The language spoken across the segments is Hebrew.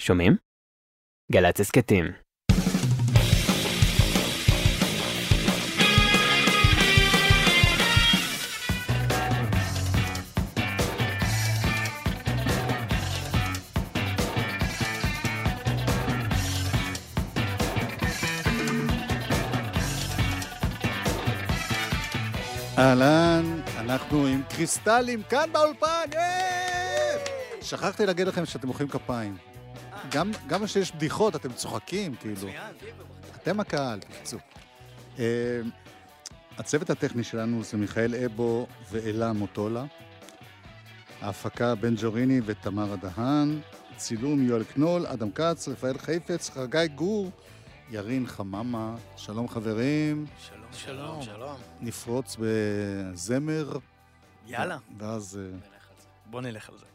שומעים? גל"צ הסכתים. אהלן, אנחנו עם קריסטלים כאן באולפן! שכחתי להגיד לכם שאתם מוחאים כפיים. גם גם כשיש בדיחות אתם צוחקים, כאילו. אתם הקהל, בקיצור. אה, הצוות הטכני שלנו זה מיכאל אבו ואלה מוטולה. ההפקה בן ג'וריני ותמרה דהן. צילום יואל קנול, אדם כץ, רפאל חיפץ, חגי גור, ירין חממה. שלום חברים. שלום, שלום, שלום. נפרוץ בזמר, יאללה, ואז... אה. בוא נלך על זה.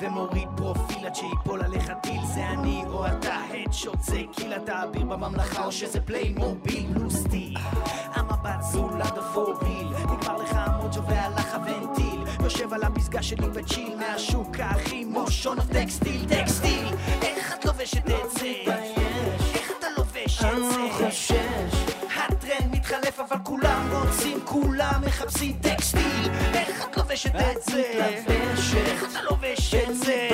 ומוריד פרופיל עד שיפול עליך טיל. זה אני או אתה, הדשוט זה קיל. אתה אביר בממלכה או שזה פליי מוביל בלוסטי המבט זולד הפורביל נגמר לך המוג'ו והלך הוונטיל. יושב על הפסגה שלי וצ'יל מהשוק הכי מושון אוף טקסטיל טקסטיל איך את לובשת את זה? איך אתה לובש את זה? הטרנד מתחלף אבל כולם רוצים, כולם מחפשים טקסטיל. איך לובשת את זה? איך אתה לובש את זה?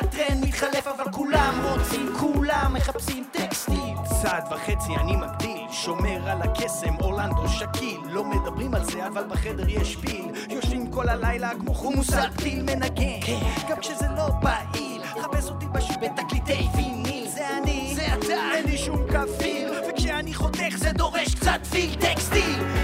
הטרנד מתחלף אבל כולם רוצים, כולם מחפשים טקסטיל. צעד וחצי אני מגדיל, שומר על הקסם, אורלנדו שקיל. לא מדברים על זה אבל בחדר יש פיל. יושבים כל הלילה כמו חומוס על פתיל מנגן גם כשזה לא פעיל. חפש אותי בשוק בתקליטי ויניל. זה אני, זה אתה, אין לי שום כפיל. וכשאני חותך זה דורש קצת פיל טקסטיל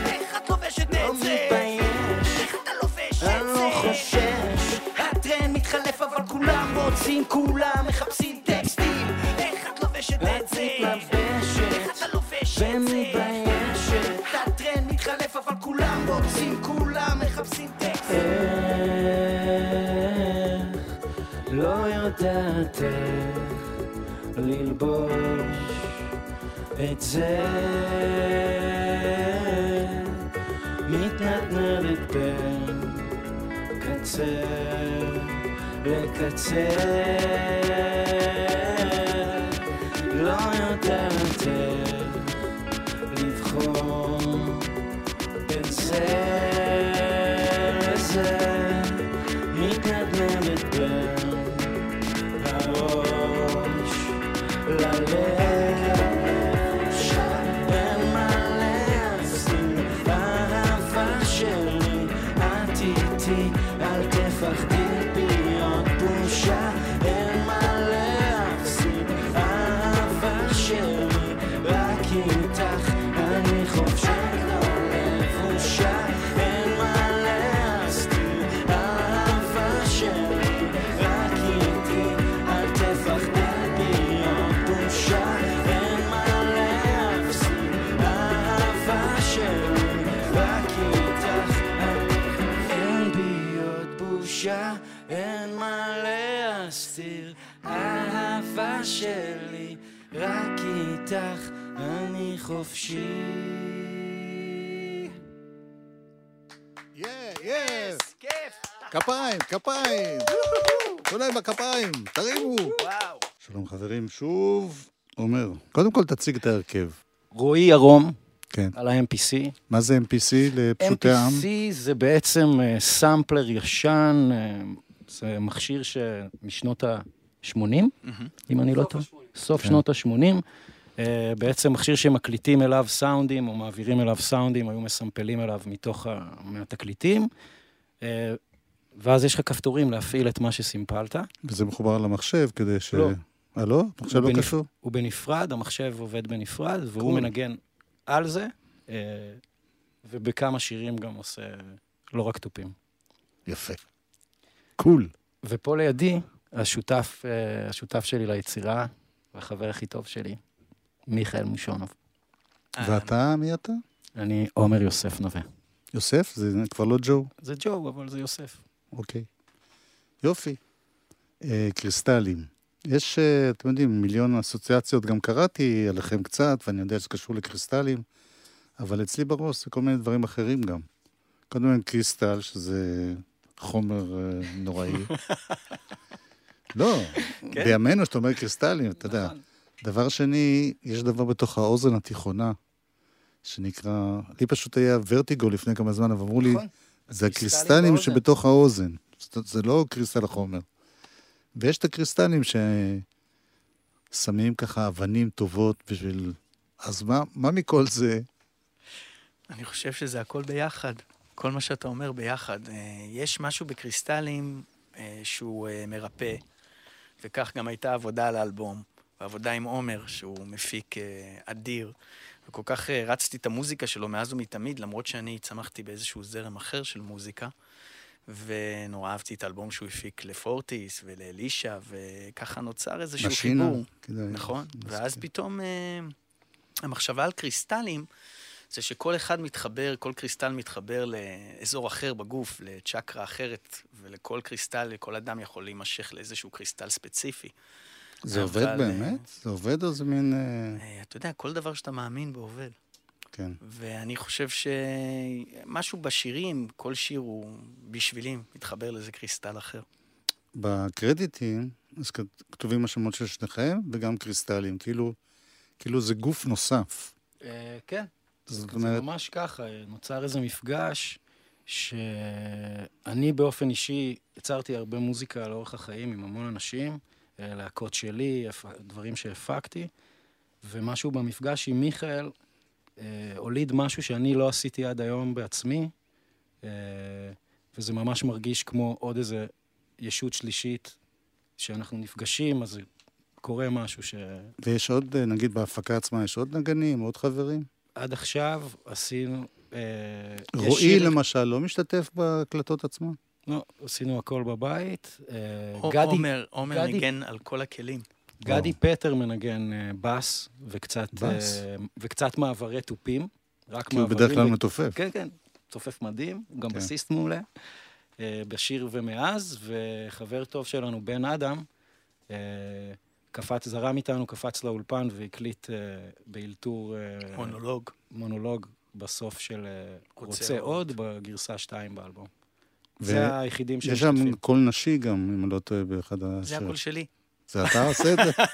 רוצים, כולם מחפשים טקסטיל איך את לובשת את זה? איך אתה לובש את זה? הטרנד מתחלף אבל כולם רוצים, כולם מחפשים טקסטיל איך לא איך ללבוש את זה. מתנדנדת בין קצה לקצה בושה אין מה להסתיר אהבה שלי רק איתך אני חופשי יא, יא, כיף! כפיים, כפיים. תנו להם בכפיים, תרימו. וואו שלום חברים, שוב עומר. קודם כל תציג את ההרכב. רועי ירום כן. על ה-MPC. מה זה MPC לפשוטי העם? MPC זה בעצם אה, סאמפלר ישן, אה, זה מכשיר שמשנות ה-80, אם אני לא טועה. סוף כן. שנות ה-80. בעצם מכשיר שמקליטים אליו סאונדים, או מעבירים אליו סאונדים, היו מסמפלים אליו מתוך ה... מהתקליטים. אה, ואז יש לך כפתורים להפעיל את מה שסימפלת. וזה מחובר למחשב כדי ש... לא. אה, לא? מחשב לא בנפ- קשור? הוא בנפרד, המחשב עובד בנפרד, והוא. מנגן על זה, אה, ובכמה שירים גם עושה לא רק תופים. יפה. קול. ופה לידי, השותף, אה, השותף שלי ליצירה, והחבר הכי טוב שלי, מיכאל מושונוב. ואתה, מי אתה? אני עומר יוסף נווה. יוסף? זה כבר לא ג'ו? זה ג'ו, אבל זה יוסף. אוקיי. יופי. אה, קריסטלים. יש, אה, אתם יודעים, מיליון אסוציאציות, גם קראתי עליכם קצת, ואני יודע שזה קשור לקריסטלים, אבל אצלי בראש זה כל מיני דברים אחרים גם. קודם כל קריסטל, שזה חומר אה, נוראי. לא, כן. בימינו, שאתה אומר קריסטלים, אתה יודע. נכון. דבר שני, יש דבר בתוך האוזן התיכונה, שנקרא, לי פשוט היה ורטיגו לפני כמה זמן, אבל אמרו לי, נכון. זה הקריסטלים. שבתוך האוזן. זה לא קריסטל החומר. ויש את הקריסטלים ששמים ככה אבנים טובות בשביל... אז מה, מה מכל זה? אני חושב שזה הכל ביחד. כל מה שאתה אומר ביחד. אה, יש משהו בקריסטלים אה, שהוא אה, מרפא, וכך גם הייתה עבודה על האלבום, ועבודה עם עומר, שהוא מפיק אדיר. וכל כך רצתי את המוזיקה שלו מאז ומתמיד, למרות שאני צמחתי באיזשהו זרם אחר של מוזיקה. ונורא אהבתי את האלבום שהוא הפיק לפורטיס ולאלישע, וככה נוצר איזשהו משינה. חיבור. כדאי נכון, להזכיר. ואז פתאום אה, המחשבה על קריסטלים, זה שכל אחד מתחבר, כל קריסטל מתחבר לאזור אחר בגוף, לצ'קרה אחרת, ולכל קריסטל, לכל אדם יכול להימשך לאיזשהו קריסטל ספציפי. זה אבל, עובד אה, באמת? זה עובד או זה מין... אה, אה, אתה יודע, כל דבר שאתה מאמין בו עובד. כן. ואני חושב שמשהו בשירים, כל שיר הוא בשבילי מתחבר לאיזה קריסטל אחר. בקרדיטים, אז כת- כתובים השמות של שניכם, וגם קריסטלים. כאילו, כאילו זה גוף נוסף. אה, כן. זאת זה אומרת, ממש ככה, נוצר איזה מפגש שאני באופן אישי יצרתי הרבה מוזיקה לאורך החיים עם המון אנשים, אה, להקות שלי, דברים שהפקתי, ומשהו במפגש עם מיכאל אה, הוליד משהו שאני לא עשיתי עד היום בעצמי, אה, וזה ממש מרגיש כמו עוד איזה ישות שלישית, שאנחנו נפגשים, אז קורה משהו ש... ויש עוד, נגיד בהפקה עצמה, יש עוד נגנים, עוד חברים? עד עכשיו עשינו... אה, רועי, שיר- למשל, לא משתתף בהקלטות עצמן? לא, עשינו הכל בבית. אה, ע- גדי, עומר, עומר גדי- ניגן על כל הכלים. גדי פטר מנגן אה, בס וקצת, בס. אה, וקצת מעברי תופים. רק כי הוא מעברים. בדרך כלל ו- מתופף. כן, כן, צופף מדהים, הוא גם כן. בסיסט מעולה. אה, בשיר ומאז, וחבר טוב שלנו, בן אדם, אה, קפץ, זרם איתנו, קפץ לאולפן והקליט אה, באלתור מונולוג. מונולוג בסוף של רוצה רוצה עוד. עוד, בגרסה 2 באלבום. ו- זה היחידים יש שם שמשתתפים. קול נשי גם, אם אני לא טועה, באחד זה השירים. הקול שלי. זה אתה עושה את זה?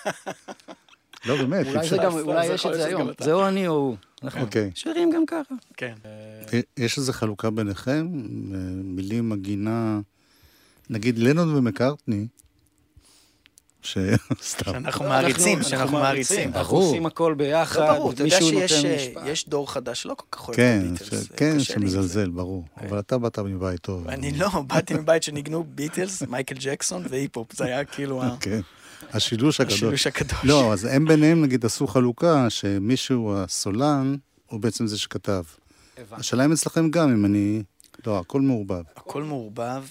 לא, באמת. אולי אפשר- זה גם, זה אולי יש את זה היום. זה או אני או הוא. אנחנו אוקיי. שרים גם ככה. כן. יש איזו חלוקה ביניכם? אה, מילים, מגינה, נגיד לנון ומקארטני, ש... סתם. שאנחנו לא, מעריצים, אנחנו- שאנחנו מעריצים. אנחנו ברור. עושים הכל ביחד, לא ברור, אתה יודע שיש אה, דור חדש שלא כל כך אוהב כן, את הביטלס. ש- זה כן, קשה לי עם זה. שמזלזל, ברור. אבל אתה באת מבית טוב. אני לא, באתי מבית שניגנו ביטלס, מייקל ג'קסון והיפ-הופ, זה היה כאילו ה- כן, השילוש הגדול. השילוש הקדוש. לא, אז הם ביניהם, נגיד, עשו חלוקה שמישהו, הסולן, הוא בעצם זה שכתב. השאלה אם אצלכם גם, אם אני... לא, הכל מעורבב. הכל מעורבב,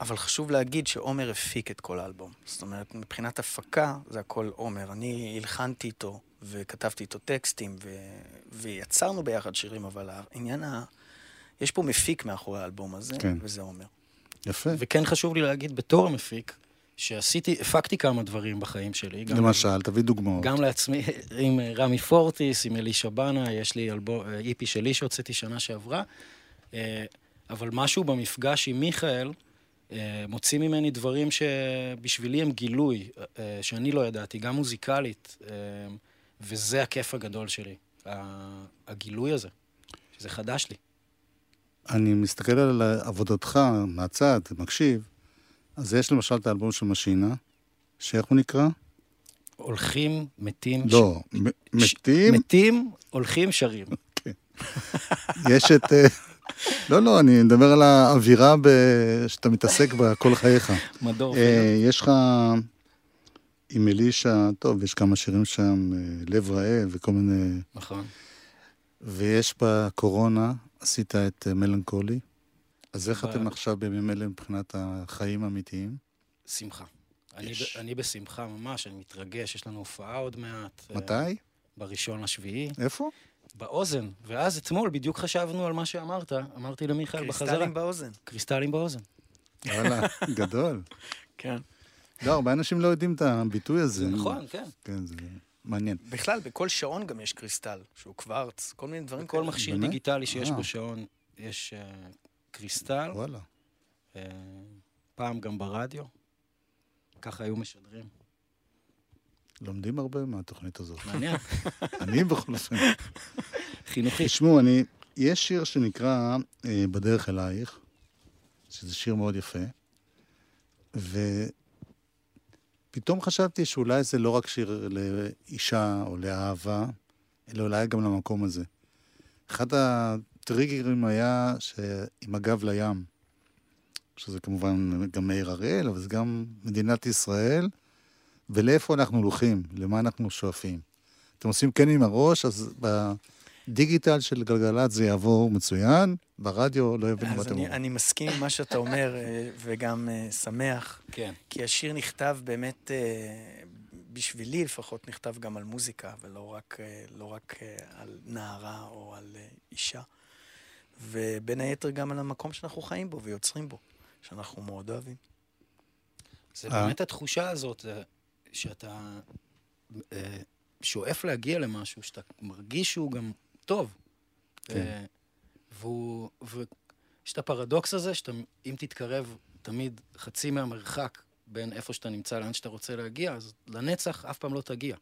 אבל חשוב להגיד שעומר הפיק את כל האלבום. זאת אומרת, מבחינת הפקה, זה הכל עומר. אני הלחנתי איתו, וכתבתי איתו טקסטים, ו... ויצרנו ביחד שירים, אבל העניין ה... יש פה מפיק מאחורי האלבום הזה, כן. וזה עומר. יפה. וכן חשוב לי להגיד בתור המפיק, שעשיתי, הפקתי כמה דברים בחיים שלי. גם- למשל, תביא דוגמאות. גם לעצמי, עם אה, רמי פורטיס, עם אלישע בנה, יש לי אלבום, אה, איפי שלי שהוצאתי שנה שעברה. אה, אבל משהו במפגש עם מיכאל מוציא ממני דברים שבשבילי הם גילוי, אה, שאני לא ידעתי, גם מוזיקלית, אה, וזה הכיף הגדול שלי, הגילוי הזה, שזה חדש לי. אני מסתכל על עבודתך מהצד, מקשיב, אז יש למשל את האלבום של משינה, שאיך הוא נקרא? הולכים, מתים, לא, מ- מתים, מתים, הולכים, שרים. יש את... לא, לא, אני מדבר על האווירה שאתה מתעסק בה כל חייך. מדור אה, יש לך עם אלישע, טוב, יש כמה שירים שם, אה, לב רעב וכל מיני... נכון. ויש בקורונה, עשית את אה, מלנכולי. אז איך אתם עכשיו בימים אלה מבחינת החיים האמיתיים? שמחה. אני, אני בשמחה ממש, אני מתרגש, יש לנו הופעה עוד מעט. מתי? בראשון לשביעי, איפה? באוזן. ואז אתמול בדיוק חשבנו על מה שאמרת, אמרתי למיכאל בחזרה. קריסטלים באוזן. קריסטלים באוזן. וואלה, גדול. כן. לא, הרבה אנשים לא יודעים את הביטוי הזה. זה נכון, כן. כן, זה מעניין. בכלל, בכל שעון גם יש קריסטל, שהוא קוורץ, כל מיני דברים כל כאלה. מכשיר? דיגיטלי שיש אה. בו שעון, יש אה, קריסטל, וואלה. אה, פעם גם ברדיו, ככה היו משדרים. לומדים הרבה מהתוכנית הזאת. מעניין, אני בכל אופן. חינוכי. תשמעו, אני... יש שיר שנקרא אה, בדרך אלייך, שזה שיר מאוד יפה, ופתאום חשבתי שאולי זה לא רק שיר לאישה או לאהבה, אלא אולי גם למקום הזה. אחד הטריגרים היה שעם הגב לים, שזה כמובן גם מאיר אריאל, אבל זה גם מדינת ישראל, ולאיפה אנחנו הולכים, למה אנחנו שואפים. אתם עושים כן עם הראש, אז בדיגיטל של גלגלצ זה יעבור מצוין, ברדיו לא יבינו מה אז אתם אני, אומרים. אני מסכים עם מה שאתה אומר, אה, וגם אה, שמח, כן. כי השיר נכתב באמת, אה, בשבילי לפחות, נכתב גם על מוזיקה, ולא רק, לא רק על נערה או על אישה. ובין היתר גם על המקום שאנחנו חיים בו ויוצרים בו, שאנחנו מאוד אוהבים. זה. באמת התחושה הזאת, שאתה אה, שואף להגיע למשהו, שאתה מרגיש שהוא גם טוב. כן. אה, והוא, ויש את הפרדוקס הזה, שאתה, אם תתקרב תמיד חצי מהמרחק בין איפה שאתה נמצא לאן שאתה רוצה להגיע, אז לנצח אף פעם לא תגיע.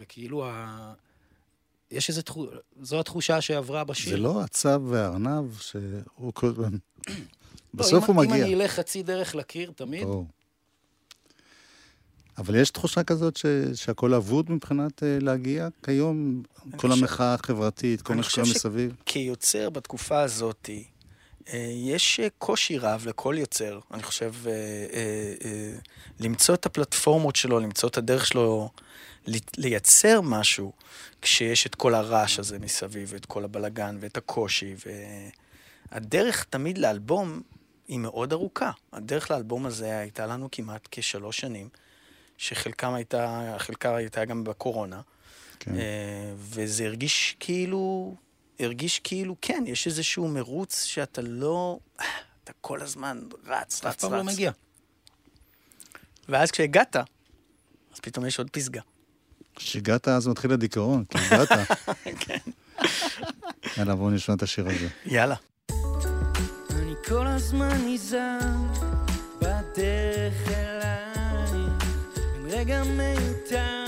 וכאילו, ה... יש איזה תחושה, זו התחושה שעברה בשיר. זה לא הצב והארנב שהוא כל הזמן... לא, בסוף אם, הוא אם מגיע. אני אלך חצי דרך לקיר תמיד. אבל יש תחושה כזאת ש... שהכל אבוד מבחינת uh, להגיע כיום? כל חושב- המחאה החברתית, כל אני מה שקורה חושב ש- מסביב? כיוצר בתקופה הזאת, אה, יש אה, קושי רב לכל יוצר, אני חושב, אה, אה, אה, למצוא את הפלטפורמות שלו, למצוא את הדרך שלו לייצר משהו, כשיש את כל הרעש הזה מסביב, ואת כל הבלגן, ואת הקושי, והדרך תמיד לאלבום היא מאוד ארוכה. הדרך לאלבום הזה הייתה לנו כמעט כשלוש שנים, שחלקם הייתה, חלקה הייתה גם בקורונה. כן. אה, וזה הרגיש כאילו, הרגיש כאילו, כן, יש איזשהו מרוץ שאתה לא, אתה כל הזמן רץ, אף רץ, פעם לא רץ. מגיע. ואז כשהגעת, אז פתאום יש עוד פסגה. כשהגעת אז מתחיל הדיכאון, כי הגעת. כן. יאללה, בואו נשמע את השיר הזה. יאללה. אני כל הזמן נזהר בדרך אין רגע מיותר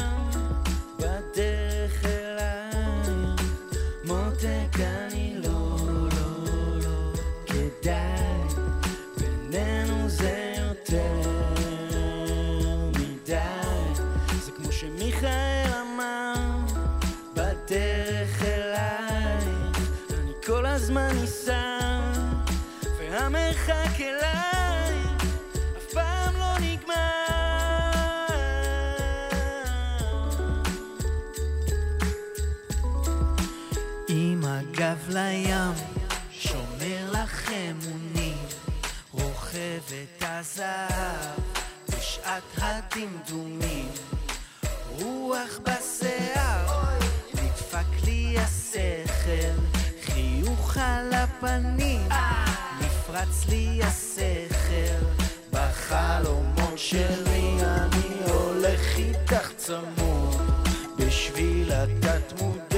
בדרך אלייך, מותק אני לא, לא, לא כדאי, בינינו זה יותר מדי, זה כמו שמיכאל אמר, בדרך אלייך, אני כל הזמן ניסע והמרחק אליי לים, שומר לך אמונים, רוכב את הזהב בשעת הדמדומים. רוח בשיער, נדפק לי השכל, חיוך על הפנים, נפרץ לי השכל, בחלומות שלי אני הולך איתך צמוד, בשביל התת מודע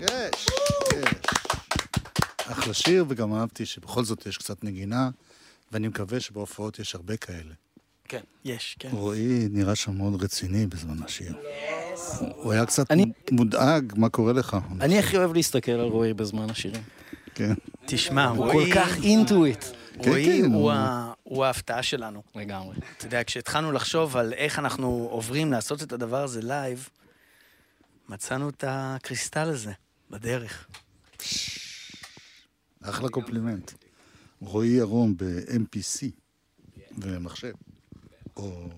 יש, יש. אחלה שיר, וגם אהבתי שבכל זאת יש קצת נגינה, ואני מקווה שבהופעות יש הרבה כאלה. כן. יש, כן. רועי נראה שם מאוד רציני בזמן השיר. הוא היה קצת אני- מודאג, מה קורה לך? אני הכי אוהב להסתכל על רועי בזמן השירים. כן. תשמע, הוא. כל כך into it. רועי כן, הוא ההפתעה שלנו. לגמרי. אתה יודע, כשהתחלנו לחשוב על איך אנחנו עוברים לעשות את הדבר הזה live, מצאנו את הקריסטל הזה בדרך. אחלה קומפלימנט. רועי ירום ב-MPC ומחשב. או...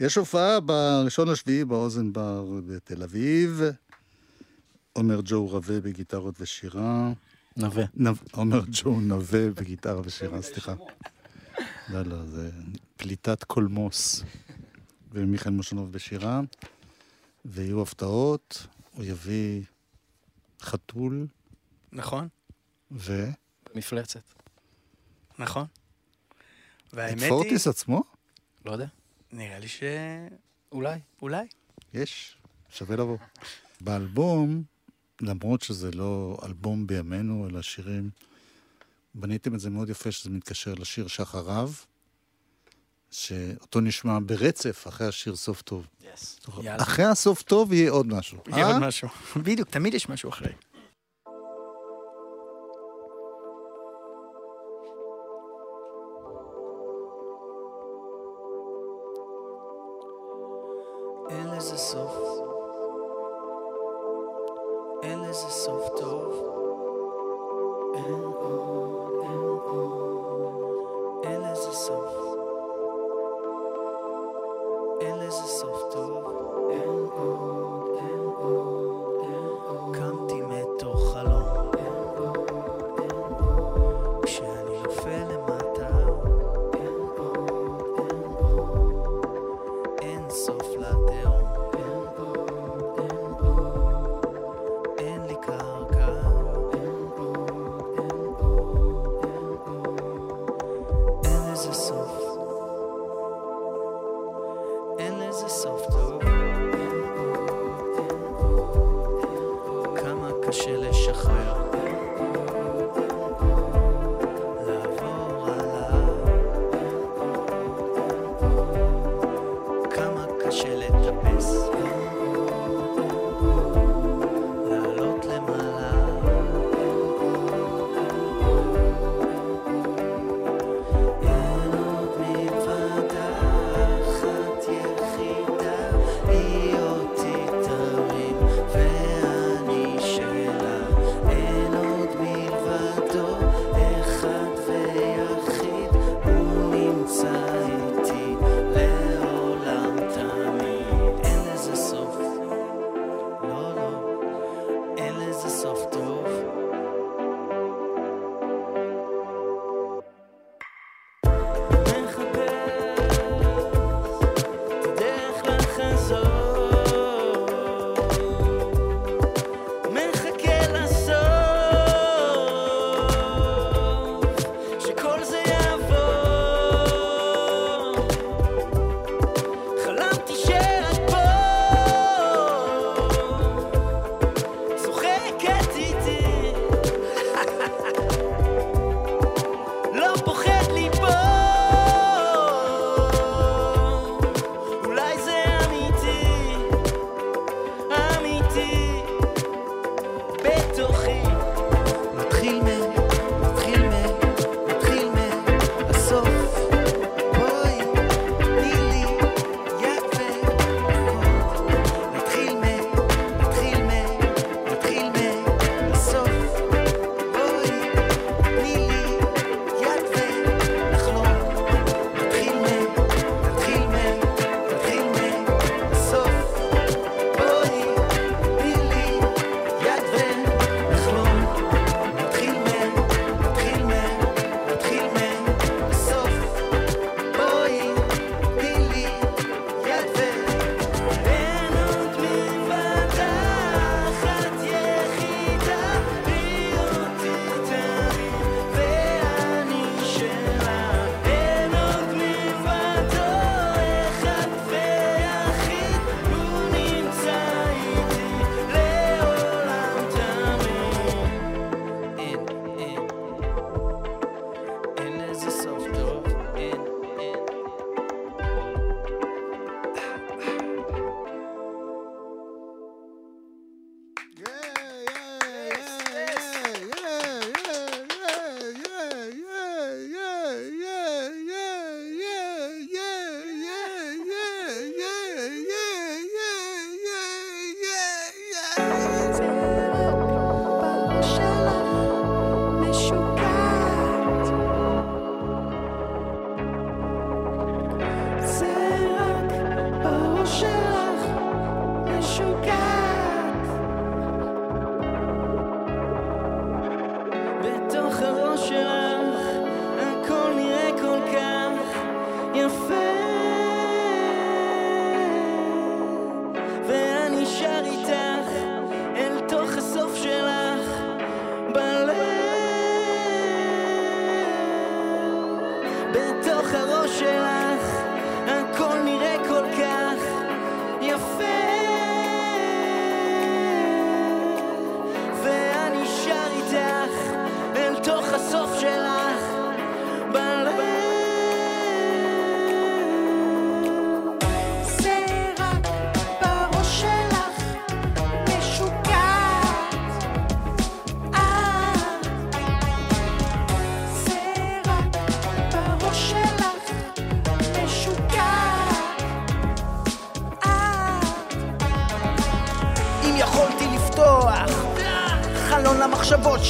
יש הופעה בראשון לשביעי באוזן בר בתל אביב. עומר ג'ו רווה בגיטרות ושירה. נווה. עומר ג'ו נווה בגיטרה ושירה, סליחה. לא, לא, זה פליטת קולמוס. ומיכאל מושנוב בשירה. ויהיו הפתעות, הוא יביא חתול נכון? ו... מפלצת. נכון. את והאמת היא, פורטיס עצמו? לא יודע. נראה לי ש... אולי. אולי. יש, שווה לבוא. באלבום, למרות שזה לא אלבום בימינו, אלא שירים, בניתם את זה מאוד יפה, שזה מתקשר לשיר שאחריו, שאותו נשמע ברצף אחרי השיר סוף טוב. יאללה. אחרי הסוף טוב יהיה עוד משהו. יהיה אה? עוד משהו. בדיוק, תמיד יש משהו אחרי.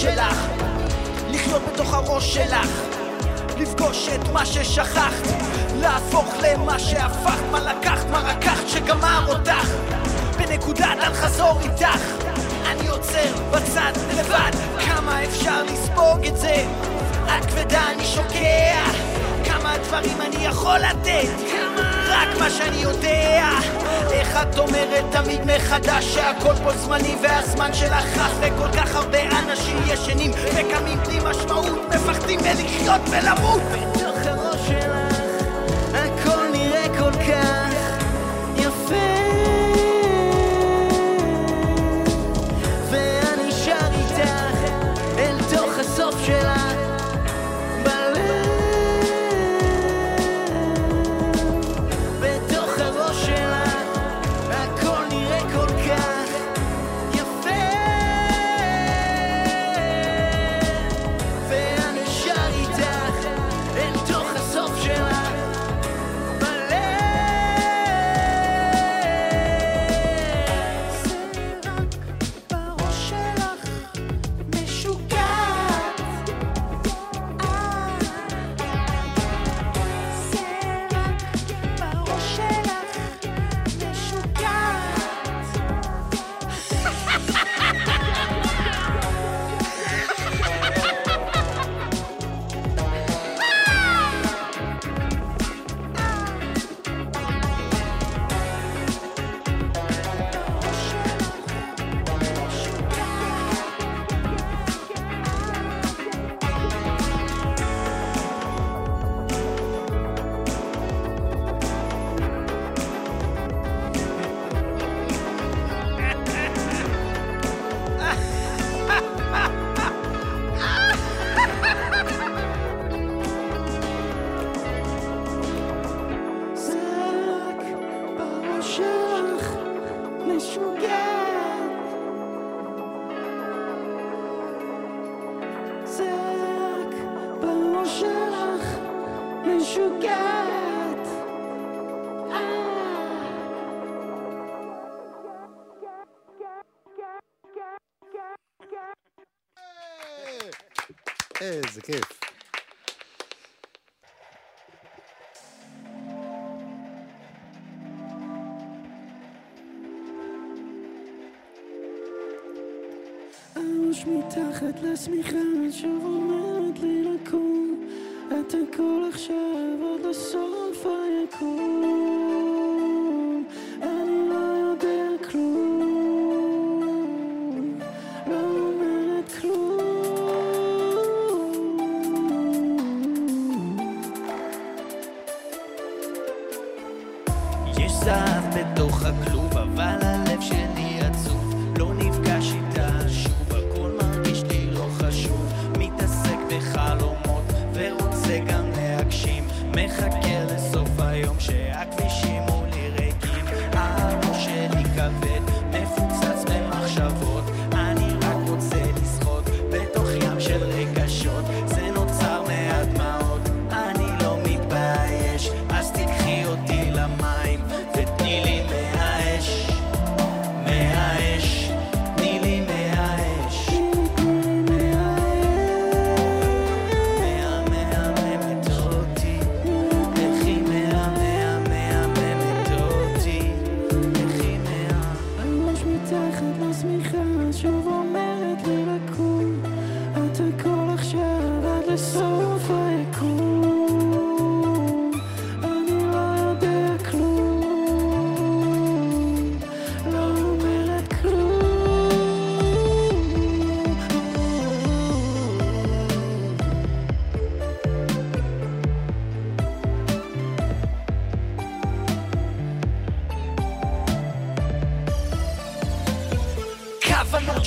שלך, לחיות בתוך הראש שלך, לפגוש את מה ששכחת, להפוך למה שהפכת, מה לקחת, מה רקחת שגמר אותך, בנקודת אל חזור איתך. אני עוצר בצד לבד, כמה אפשר לספוג את זה? את כבדה, אני שוקע, כמה דברים אני יכול לתת, רק מה שאני יודע. איך את אומרת תמיד מחדש שהכל פה זמני והזמן שלך חס וכל כך הרבה אנשים ישנים וקמים בלי משמעות, מפחדים מלחיות ולמות. בתוך הראש שלך הכל נראה כל כך איזה כיף. מתחת לשמיכה, שוב אומרת לי לקום. את הכל עכשיו, עוד לסוף היקום.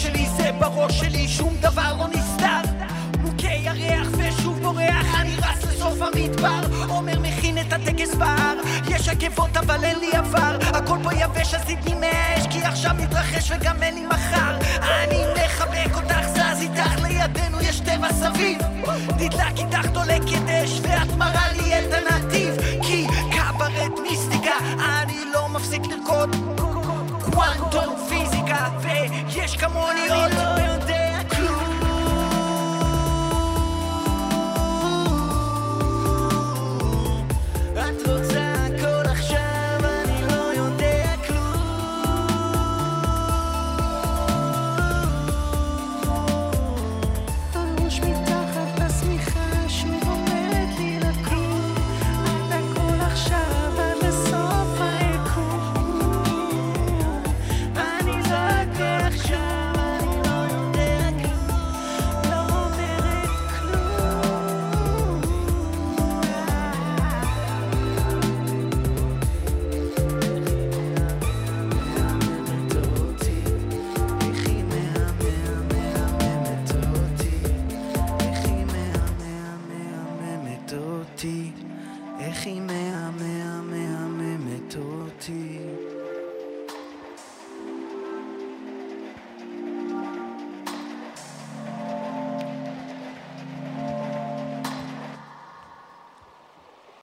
שלי זה בראש שלי, שום דבר לא נסתר. מוכה ירח ושוב בורח, אני רץ לסוף המדבר. עומר מכין את הטקס בהר, יש עקבות אבל אין לי עבר. הכל פה יבש אז תתני מהאש, כי עכשיו מתרחש וגם אין לי מחר. אני מחבק אותך, זז איתך לידינו, יש טבע סביב. נדלק איתך דולקת אש, ואת מראה לי את הנתיב. כי קברט מיסטיקה, אני לא מפסיק לרקוד. קוואנטום פיזיקה, ויש כמוני עוד